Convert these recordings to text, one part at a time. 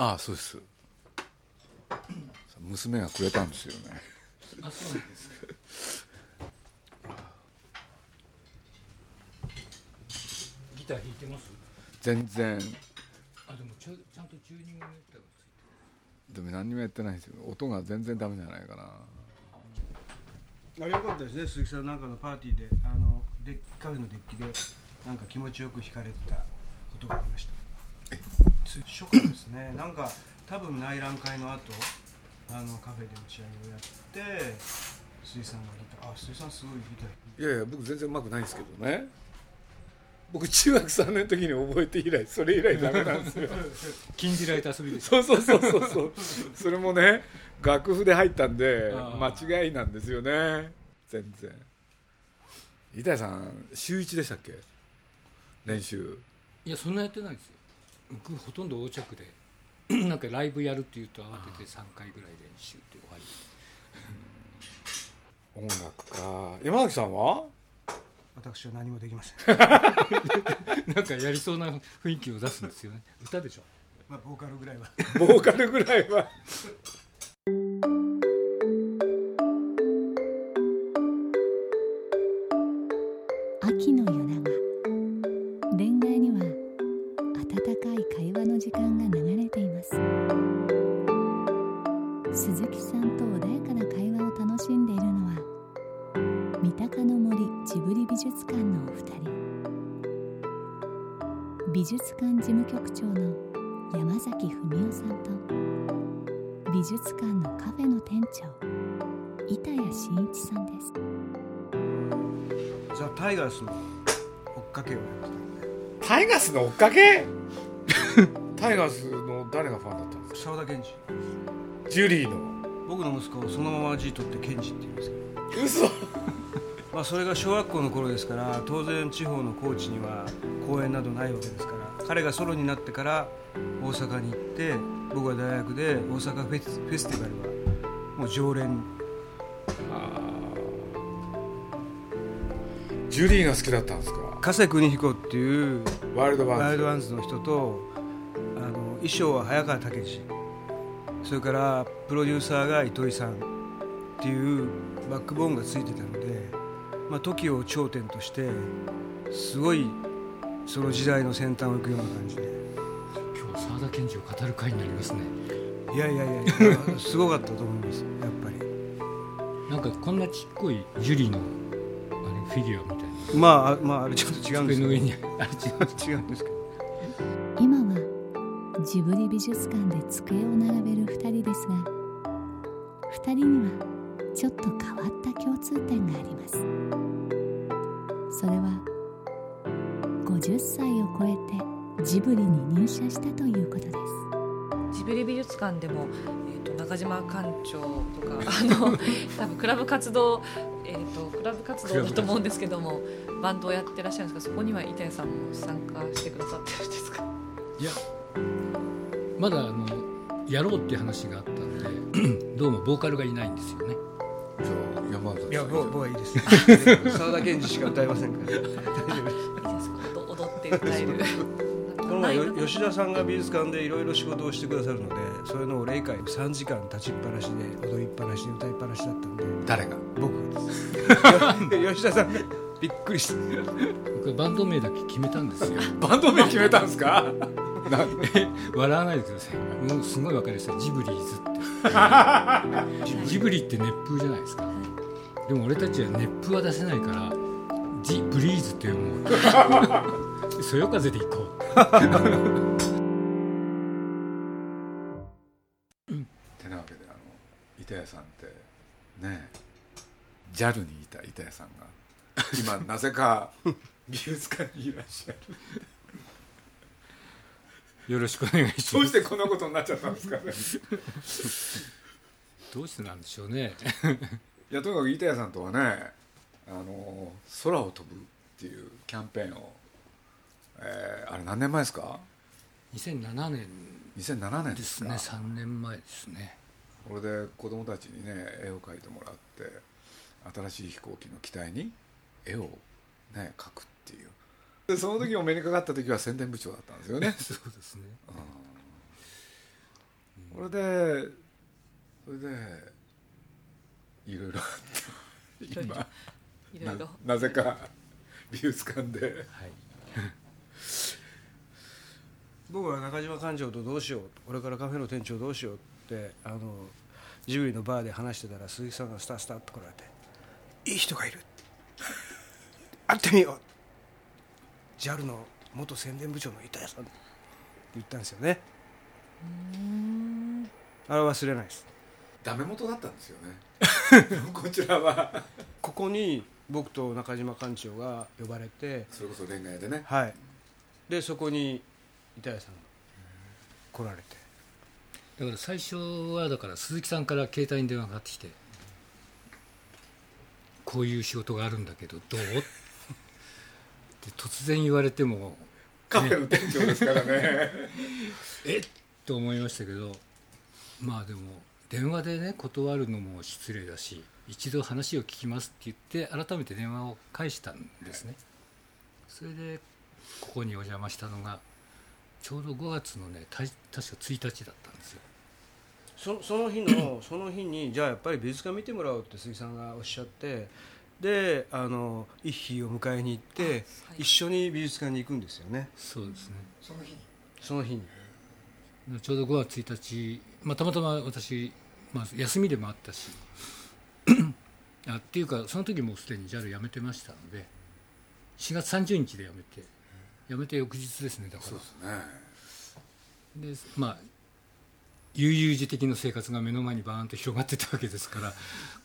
ああそうです。娘がくれたんですよね。あそうなんですギター弾いてます？全然。あでもちゃちゃんとチューニングネクタイがついてでも何にもやってないんですよ。音が全然ダメじゃないかな。あれよかったですね。鈴木さんなんかのパーティーであのデッカフェのデッキでなんか気持ちよく弾かれてたことがありましたつ初夏ですね。なんか多分内覧会の後あのカフェで打ち上げをやって鈴木さんがギターあ鈴木さんすごいギター弾いいやいや僕全然うまくないんですけどね。僕中学3年の時に覚えて以来それ以来ダメなんですよ。禁じられた遊びです。そうそうそうそうそう。それもね楽譜で入ったんであ間違いなんですよね。全然。板谷さん週1でしたっけ？練習。いやそんなやってないですよ僕ほとんど横着で なんかライブやるっていうと慌てて3回ぐらい練習って終わり。音楽か。山崎さんは？私は何もできません。なんかやりそうな雰囲気を出すんですよね。歌でしょ。まあボーカルぐらいは。ボーカルぐらいは一さんです。ザ・タイガースの追っかけをやってたんで。タイガースの追っかけ？タイガースの誰がファンだったんですか？沢田研二。ジュリーの。僕の息子をそのまま字取ってケンジって言うんですけど。嘘。まあ、それが小学校の頃ですから当然地方の高知には公園などないわけですから彼がソロになってから大阪に行って僕は大学で大阪フェスフェスティバルはもう常連ジュリーが好きだったんですか？加瀬邦彦っていうワイルドバワイルドンワンズの人とあの衣装は早川武司それからプロデューサーが糸井さんっていうバックボーンがついてたので、まあ、TOKIO を頂点としてすごいその時代の先端を行くような感じで。今日沢田研二を語る会になりますね。いやいやいやいやすごかったと思います。やっぱり。なんかこんなちっこいジュリーのあれフィギュアみたいなまああまああれちょっと違うんですけど。机の上にあれ違う違うんですけど。今はジブリ美術館で机を並べる2人ですが2人にはちょっと変わった共通点があります。それは50歳を超えてジブリに入社したということです。ジブリ美術館でも、え中島館長とか あの多分クラブ活動、えー、とクラブ活動だと思うんですけどもバンドをやってらっしゃるんですがそこには板谷さんも参加してくださってるんですか？いやまだあのやろうっていう話があったんで どうもボーカルがいないんですよね。じゃあ山崎さん。いや僕僕はいいです。沢田研二しか歌いませんから。大丈夫です踊って歌える。この前よ吉田さんが美術館でいろいろ仕事をしてくださるのでそれのお礼会3時間立ちっぱなしで踊りっぱなしで歌いっぱなしだったんで。誰が？僕です。吉田さんがびっくりして僕はバンド名だけ決めたんですよ。バンド名決めたんですか？なんで？笑わないでください。もうすごいわかりやすい。ジブリーズって。ジブリって熱風じゃないですか。でも俺たちは熱風は出せないからジブリーズって思う。そよ風で行こう板谷さんってね JAL にいた板谷さんが今なぜか 美術館にいらっしゃる。よろしくお願いしどうますしてこんなことになっちゃったんですかね。どうしてなんでしょうね。いやとにかく板谷さんとはねあの空を飛ぶっていうキャンペーンを、えーあれ何年前ですか？2007年2007年ですすか3年前ですねこれで子供たちにね絵を描いてもらって新しい飛行機の機体に絵をね描くっていう。でその時お目にかかった時は宣伝部長だったんですよね。そうですね。これでそれでいろいろあって今いろいろななぜか美術館で。はい。僕は中島館長とどうしよう。これからカフェの店長どうしようってあのジブリのバーで話してたら鈴木さんがスタスタッと来られて「いい人がいる。会ってみよう。JAL の元宣伝部長の板谷さん」って言ったんですよね。あれは忘れないです。ダメ元だったんですよね。こちらは。ここに僕と中島館長が呼ばれてそれこそ恋愛でね。はい。でそこに板谷さんが来られてだから最初はだから鈴木さんから携帯に電話がかかってきて「こういう仕事があるんだけどどう? 」って突然言われてもカフェの店長ですからね。え？っと思いましたけどまあでも電話でね断るのも失礼だし一度話を聞きますって言って改めて電話を返したんですね。それでここにお邪魔したのがちょうど5月のねた確か1日だったんですよそその日の その日にじゃあやっぱり美術館見てもらおうって鈴木さんがおっしゃってであの一飛を迎えに行って、はい。一緒に美術館に行くんですよね。そうですね。その日に？その日に。ちょうど5月1日、まあ、たまたま私、まあ、休みでもあったし あっていうかその時もうすでに JAL 辞めてましたので4月30日で辞めて辞めて翌日ですねだから。そうですね。でまあ悠々自適の生活が目の前にバーンと広がってたわけですから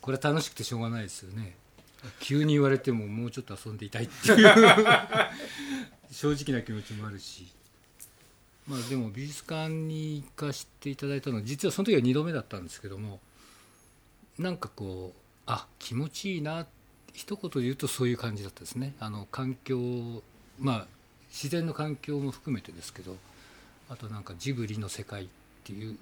これは楽しくてしょうがないですよね。急に言われてももうちょっと遊んでいたいっていう。正直な気持ちもあるし。まあでも美術館に行かせていただいたのは実はその時は2度目だったんですけどもなんかこうあ気持ちいいな一言で言うとそういう感じだったですね。あの環境まあ自然の環境も含めてですけどあとなんかジブリの世界っていう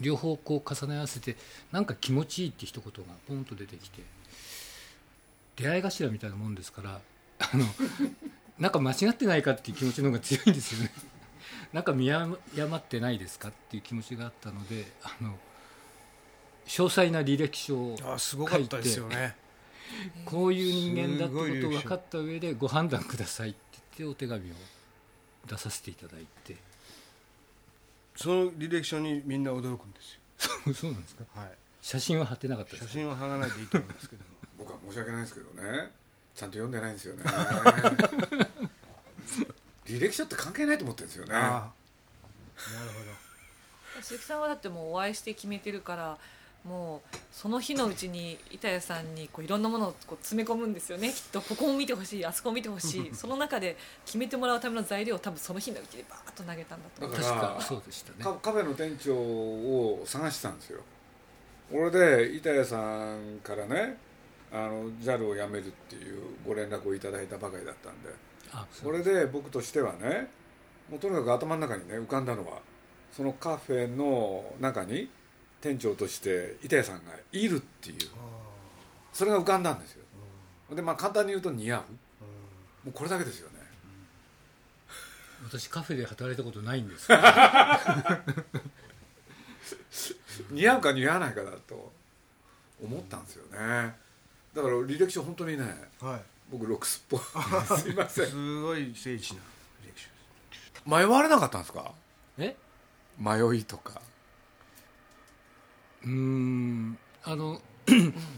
両方こう重ね合わせてなんか気持ちいいって一言がポンと出てきて出会い頭みたいなもんですからあの なんか間違ってないかっていう気持ちの方が強いんですよね。なんか見誤ってないですかっていう気持ちがあったのであの詳細な履歴書をあすごかったですよね。こういう人間だってことを分かった上でご判断くださいって言ってお手紙を出させていただいてその履歴書にみんな驚くんですよ。そう そうなんですか？はい。写真は貼ってなかったです写真は貼らないでいいと思うんですけど。も 僕は申し訳ないんですけどね。ちゃんと読んでないんですよね。履歴書って関係ないと思ってるんですよね。なるほ鈴木さんはだってもうお会いして決めてるからもうその日のうちに板谷さんにこういろんなものをこう詰め込むんですよね。きっと。ここを見てほしい。あそこを見てほしい。その中で決めてもらうための材料を多分その日のうちにバーッと投げたんだと思う。だ確からかそうでしたね。カカフェの店長を探してたんですよ。俺で板谷さんからねあの JAL を辞めるっていうご連絡をいただいたばかりだったんで。あそこれで僕としてはねもうとにかく頭の中にね浮かんだのはそのカフェの中に店長として板谷さんがいるっていう。それが浮かんだんですよ。でまあ簡単に言うと似合う。もうこれだけですよね。私カフェで働いたことないんです。似合うか似合わないかだと思ったんですよね。だから履歴書本当にねどはい。僕ロクスっぽい。すいません。すごい精緻な履歴書迷われなかったんですか？え？迷いとかうーん。あの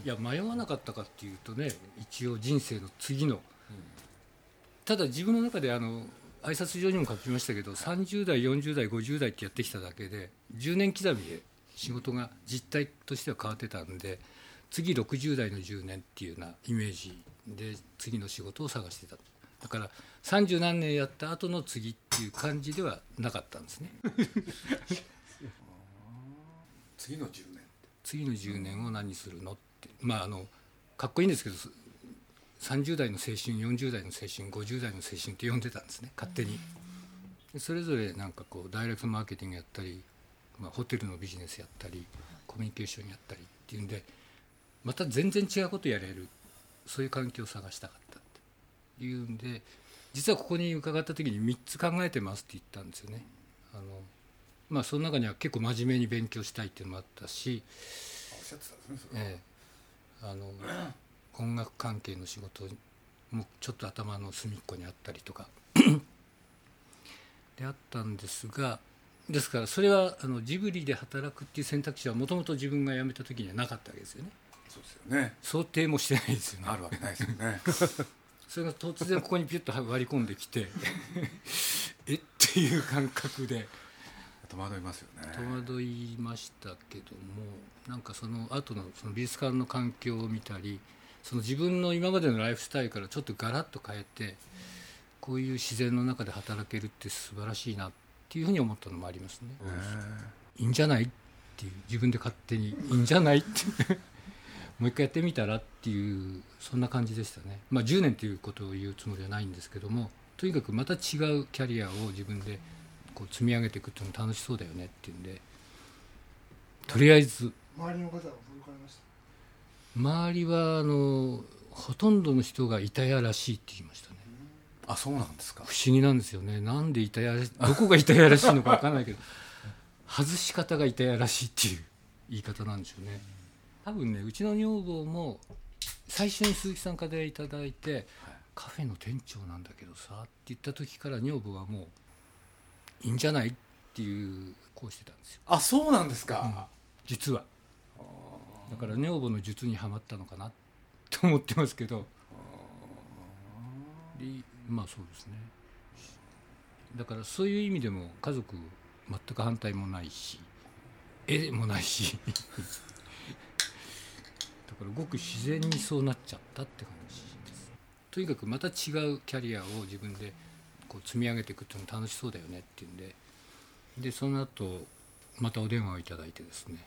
いや迷わなかったかっていうとね一応人生の次の、ただ自分の中であの挨拶状にも書きましたけど30代40代50代ってやってきただけで10年刻みで仕事が実態としては変わってたんで次60代の10年っていうようなイメージで次の仕事を探してた。だから30何年やった後の次っていう感じではなかったんですね。次の10年次の10年を何するのってまああのかっこいいんですけど30代の青春40代の青春50代の青春って呼んでたんですね勝手に。それぞれなんかこうダイレクトマーケティングやったり、まあ、ホテルのビジネスやったりコミュニケーションやったりっていうんでまた全然違うことやれるそういう環境を探したかったっていうんで実はここに伺った時に3つ考えてますって言ったんですよね。あのまあその中には結構真面目に勉強したいっていうのもあったしええ、あの 音楽関係の仕事もちょっと頭の隅っこにあったりとかであったんですがですからそれはあのジブリで働くっていう選択肢はもともと自分が辞めた時にはなかったわけですよね。そうですよね。想定もしてないですよね。あるわけないですよね。それが突然ここにピュッと割り込んできて えっていう感覚で戸惑いますよね戸惑いましたけどもなんかその後のその美術館の環境を見たりその自分の今までのライフスタイルからちょっとガラッと変えてこういう自然の中で働けるって素晴らしいなっていうふうに思ったのもありますね。いいんじゃないっていう自分で勝手にいいんじゃないって もう一回やってみたらっていうそんな感じでしたね。まあ10年ということを言うつもりはないんですけどもとにかくまた違うキャリアを自分でこう積み上げていくっていうのも楽しそうだよねっていうんでとりあえず。周りの方は驚かれました？周りはあのほとんどの人がいたやらしいって言いましたね。あそうなんですか？不思議なんですよね。なんでいたやらしどこがいたやらしいのか分からないけど 外し方がいたやらしいっていう言い方なんでしょうね。多分ねうちの女房も最初に鈴木さんからいただい。て、カフェの店長なんだけどさって言った時から女房はもういいんじゃない？っていうこうしてたんですよ。あそうなんですか、実は。だから女房の術にはまったのかなと思ってますけど。でまあそうですね。だからそういう意味でも家族全く反対もないし絵もないし。だからごく自然にそうなっちゃったって感じです。とにかくまた違うキャリアを自分でこう積み上げていくっていうの楽しそうだよねっていうんで。でその後またお電話をいただいてですね。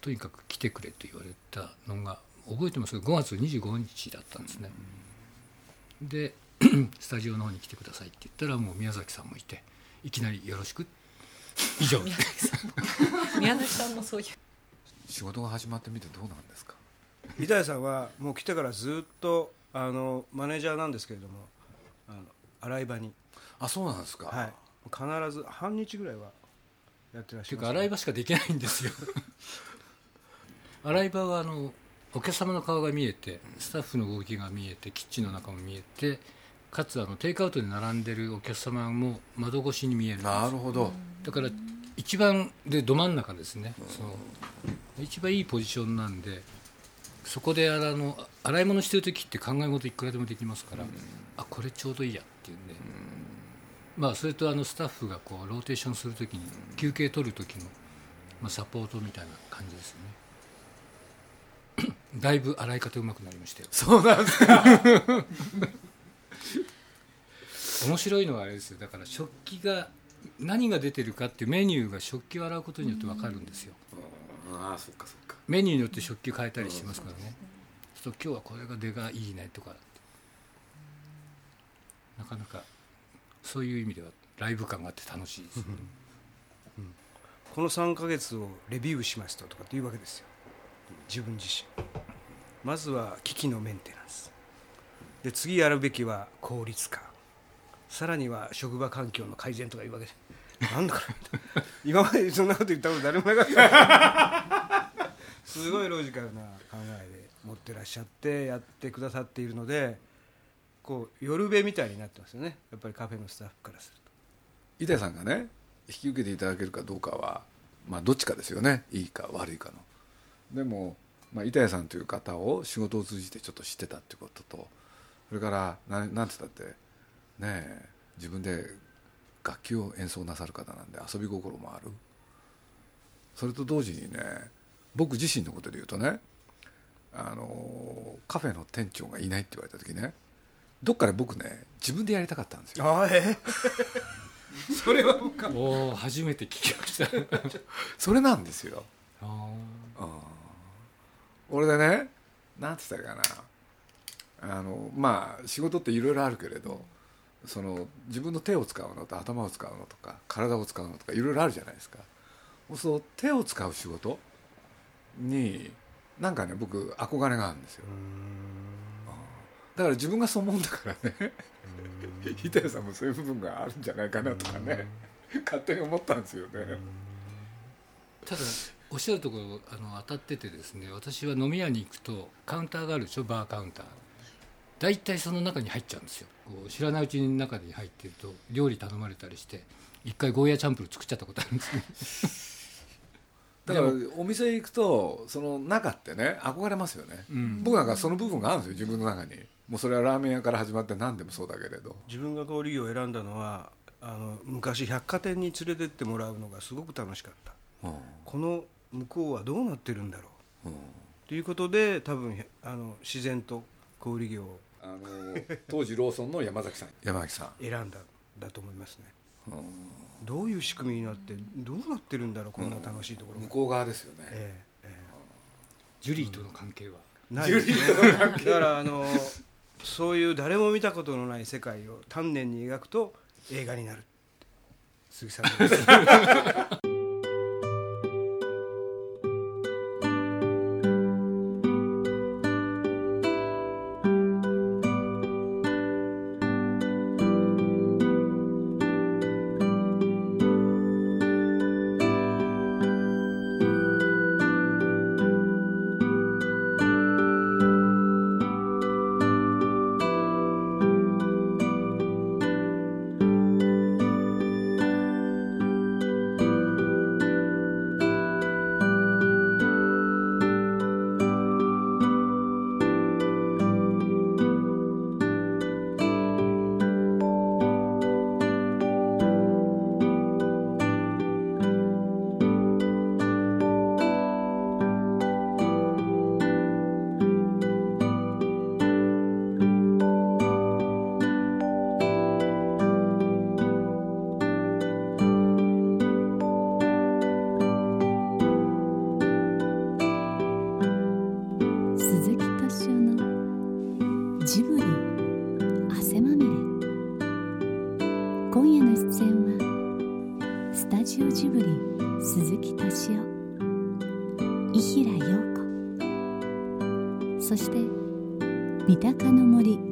とにかく来てくれと言われたのが覚えてますけど5月25日だったんですね、で スタジオの方に来てくださいって言ったらもう宮崎さんもいていきなり「よろしく」以上。宮崎さん。も宮崎さんもそういう。仕事が始まってみてどうなんですか？板谷さんはもう来てからずっとあのマネージャーなんですけれどもあの洗い場に、あそうなんですか、はい、必ず半日ぐらいはやってらっしゃいうます。か洗い場しかできないんですよ。洗い場はあのお客様の顔が見えてスタッフの動きが見えてキッチンの中も見えてかつあのテイクアウトで並んでるお客様も窓越しに見えるなるほど、だから一番でど真ん中ですね、その一番いいポジションなんでそこであの洗い物してる時って考え事いくらでもできますから、あこれちょうどいいやっていうん。で、まあそれとあのスタッフがこうローテーションする時に休憩取る時の、まあ、サポートみたいな感じですよね。だいぶ洗い方うまくなりましたよ。そうなんですか。面白いのはあれですよ。だから食器が何が出てるかっていうメニューが食器を洗うことによって分かるんですよ。ああそっかそっか。メニューによって食器を変えたりしますからね。そう今日はこれが出がいいねとかなかなかそういう意味ではライブ感があって楽しいですよね。この3ヶ月をレビューしましたとかっていうわけですよ。自分自身。まずは機器のメンテナンス。で次やるべきは効率化。さらには職場環境の改善とかいうわけで。なんだこれ。今までそんなこと言ったこと誰もなかった。すごいロジカルな考えで持ってらっしゃってやってくださっているのでこう夜べみたいになってますよね。やっぱりカフェのスタッフからすると。板谷さんがね引き受けていただけるかどうかはまあどっちかですよね。いいか悪いかの。でも、まあ、板谷さんという方を仕事を通じてちょっと知ってたっていうこととそれからななんて言ったってねえ自分で楽器を演奏なさる方なんで遊び心もある。それと同時にね僕自身のことで言うとねあのカフェの店長がいないって言われた時ねどっかで僕ね自分でやりたかったんですよ。あえ それは僕はおお初めて聞きました。それなんですよ。あうん。俺でねなんて言ったらいいかな。あのまあ仕事っていろいろあるけれどその自分の手を使うのと頭を使うのとか体を使うのとかいろいろあるじゃないですか。そう手を使う仕事になんかね僕憧れがあるんですよ。だから自分がそう思うんだからね。板谷さんもそういう部分があるんじゃないかなとかね。勝手に思ったんですよね。ただおっしゃるところあの当たっててですね私は飲み屋に行くとカウンターがあるでしょバーカウンター。大体その中に入っちゃうんですよ。こう知らないうちに中に入ってると料理頼まれたりして一回ゴーヤチャンプルー作っちゃったことあるんですね。だからお店行くとその中ってね憧れますよね、うん。僕なんかその部分があるんですよ自分の中にもうそれはラーメン屋から始まって何でもそうだけれど。自分が小売業を選んだのはあの昔百貨店に連れてってもらうのがすごく楽しかった。うん。この向こうはどうなってるんだろう。うん。ということで多分あの自然と小売業をあの当時ローソンの山崎さん。山崎さん、選んだだと思いますね。うんどういう仕組みになってどうなってるんだろうこんな楽しいところが、向こう側ですよね、えええジュリーとの関係は、えないですね。だからあのそういう誰も見たことのない世界を丹念に描くと映画になる。鈴木さんです。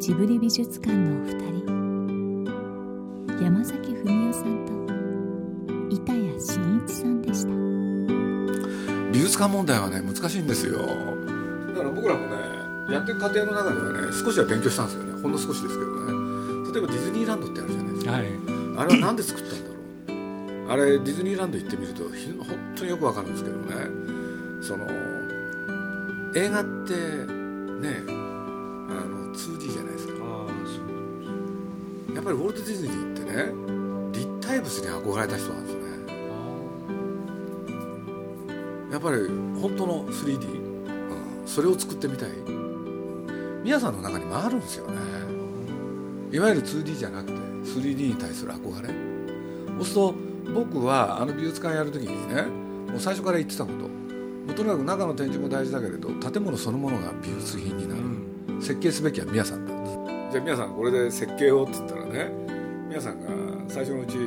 ジブリ美術館のお二人。山崎文夫さんと板谷真一さんでした。美術館問題はね難しいんですよ。だから僕らもねやってる過程の中ではね少しは勉強したんですよね。ほんの少しですけどね。例えばディズニーランドってあるじゃないですか。はい、あれは何で作ったんだろう。あれディズニーランド行ってみるとひ本当によくわかるんですけどね。その映画ってねあの 2D じゃないですか。やっぱりウォルト・ディズニーってね立体物に憧れた人なんですよね。やっぱり本当の 3D、うん、それを作ってみたい。皆さんの中にもあるんですよね。いわゆる 2D じゃなくて 3D に対する憧れ。そうすると僕はあの美術館やるときにねもう最初から言ってたこと。もうとにかく中の展示も大事だけれど建物そのものが美術品になる、設計すべきは皆さんだじゃあ皆さんこれで設計をって言ったらね皆さんが最初のうちやっ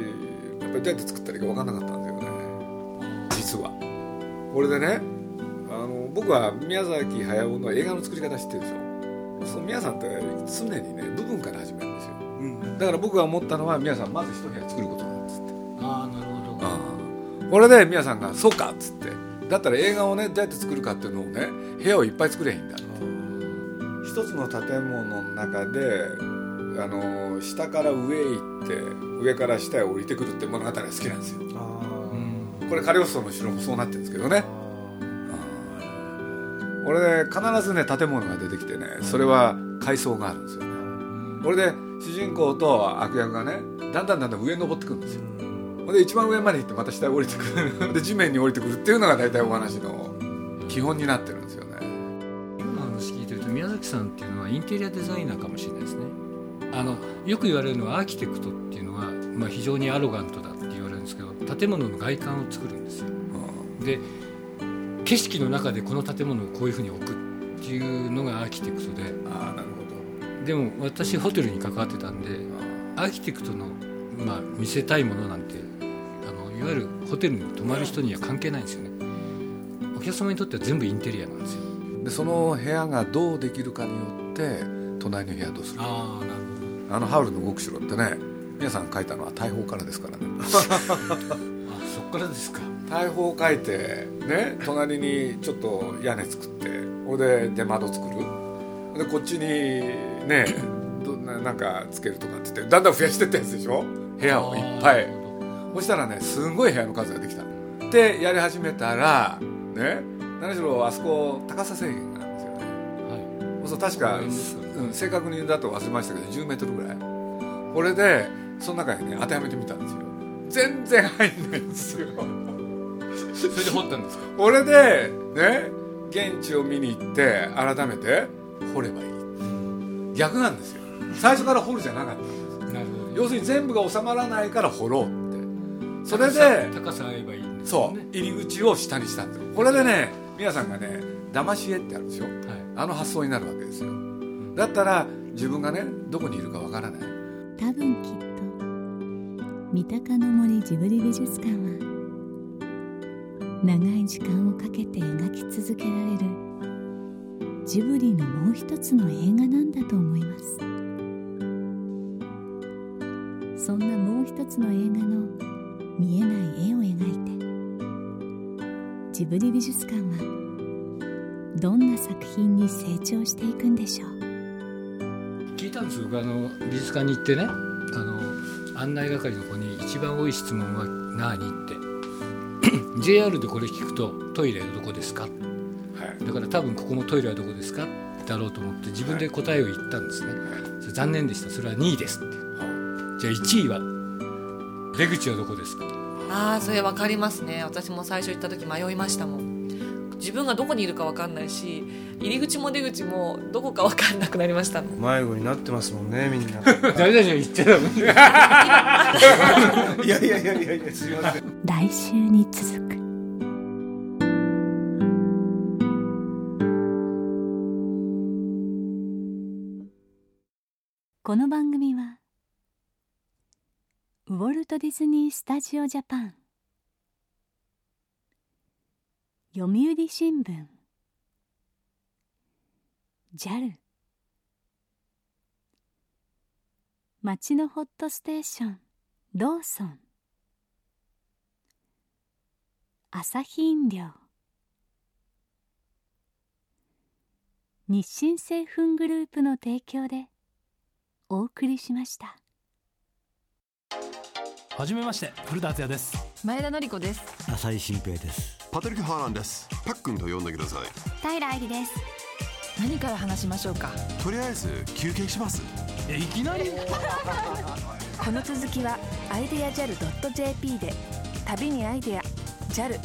ぱりどうやって作ったらいいか分かんなかったんですよね。実は。これでねあの僕は宮崎駿の映画の作り方知ってるでしょ。その皆さんって常にね部分から始めるんですよ。うんだから僕が思ったのは皆さんまず一部屋作ることなんですって。ああなるほど、ああこれで皆さんが「そうか」っつって。だったら映画をねどうやって作るかっていうのをね部屋をいっぱい作ればいいんだ一つの建物の中であの下から上へ行って上から下へ降りてくるって物語が好きなんですよ。あこれカリオストロの城もそうなってるんですけどね。これで必ずね建物が出てきてねそれは階層があるんですよ。ねこれで主人公と悪役がねだんだんだんだん上に登ってくるんですよ。ほんで一番上まで行ってまた下へ降りてくる。で地面に降りてくるっていうのが大体お話の基本になってるんですよ宮崎さんっていうのはインテリアデザイナーかもしれないですね。あのよく言われるのはアーキテクトっていうのは、まあ、非常にアロガントだって言われるんですけど建物の外観を作るんですよ。で景色の中でこの建物をこういうふうに置くっていうのがアーキテクトで。ああなるほでも私ホテルに関わってたんでアーキテクトの、まあ、見せたいものなんてあのいわゆるホテルに泊まる人には関係ないんですよね。お客様にとっては全部インテリアなんですよ。どでその部屋がどうできるかによって隣の部屋どうするか。ああのハウルの動く城ってね皆さん書いたのは大砲からですからね。あそっからですか。大砲を書いてね隣にちょっと屋根作ってほいで出窓作る。でこっちにね どななんかつけるとかって言ってだんだん増やしてったやつでしょ？部屋をいっぱい。そしたらねすんごい部屋の数ができた。のでやり始めたらね何しろあそこ高さ制限があるんですよね。はそう確か、うん、正確にだと忘れましたけど10メートルぐらい。これでその中にね当てはめてみたんですよ。全然入んないんですよ。いそれで掘ったんですか？これでね現地を見に行って改めて掘ればいい。逆なんですよ。最初から掘るじゃなかったんですなるほど。要するに全部が収まらないから掘ろうって。それで高さ合えばいいんですそう入り口を下にしたんですよ。これでね皆さんがね騙し絵ってあるでしょ？はい。あの発想になるわけですよ。だったら自分がねどこにいるかわからない。多分きっと三鷹の森ジブリ美術館は長い時間をかけて描き続けられるジブリのもう一つの映画なんだと思います。そんなもう一つの映画の見えない絵を描いてジブリ美術館はどんな作品に成長していくんでしょう？聞いたんですあの美術館に行ってねあの案内係の子に一番多い質問は何って。JR でこれ聞くとトイレはどこですか？はい。だから多分ここもトイレはどこですか？だろうと思って自分で答えを言ったんですね、それ残念でした。それは2位ですって。じゃあ1位は出口はどこですか？ああそれ分かりますね。私も最初行った時迷いましたもん。自分がどこにいるか分かんないし入り口も出口もどこか分かんなくなりました迷子になってますもんねみんな。誰々言っちゃダメ。いやいやいやいやいやすいません。来週に続く。この番組はウォルト・ディズニー・スタジオ・ジャパン。読売新聞。JAL 町のホットステーション。ローソン。朝日飲料。日清製粉グループの提供でお送りしました。はじめまして古田敦也です。前田紀子です。浅井新平です。パトリック・ハーランです。パックンと呼んでください。平愛理です。何から話しましょうか？とりあえず休憩します。えいきなり？この続きはアイデア JAL.jp で旅にアイデア JAL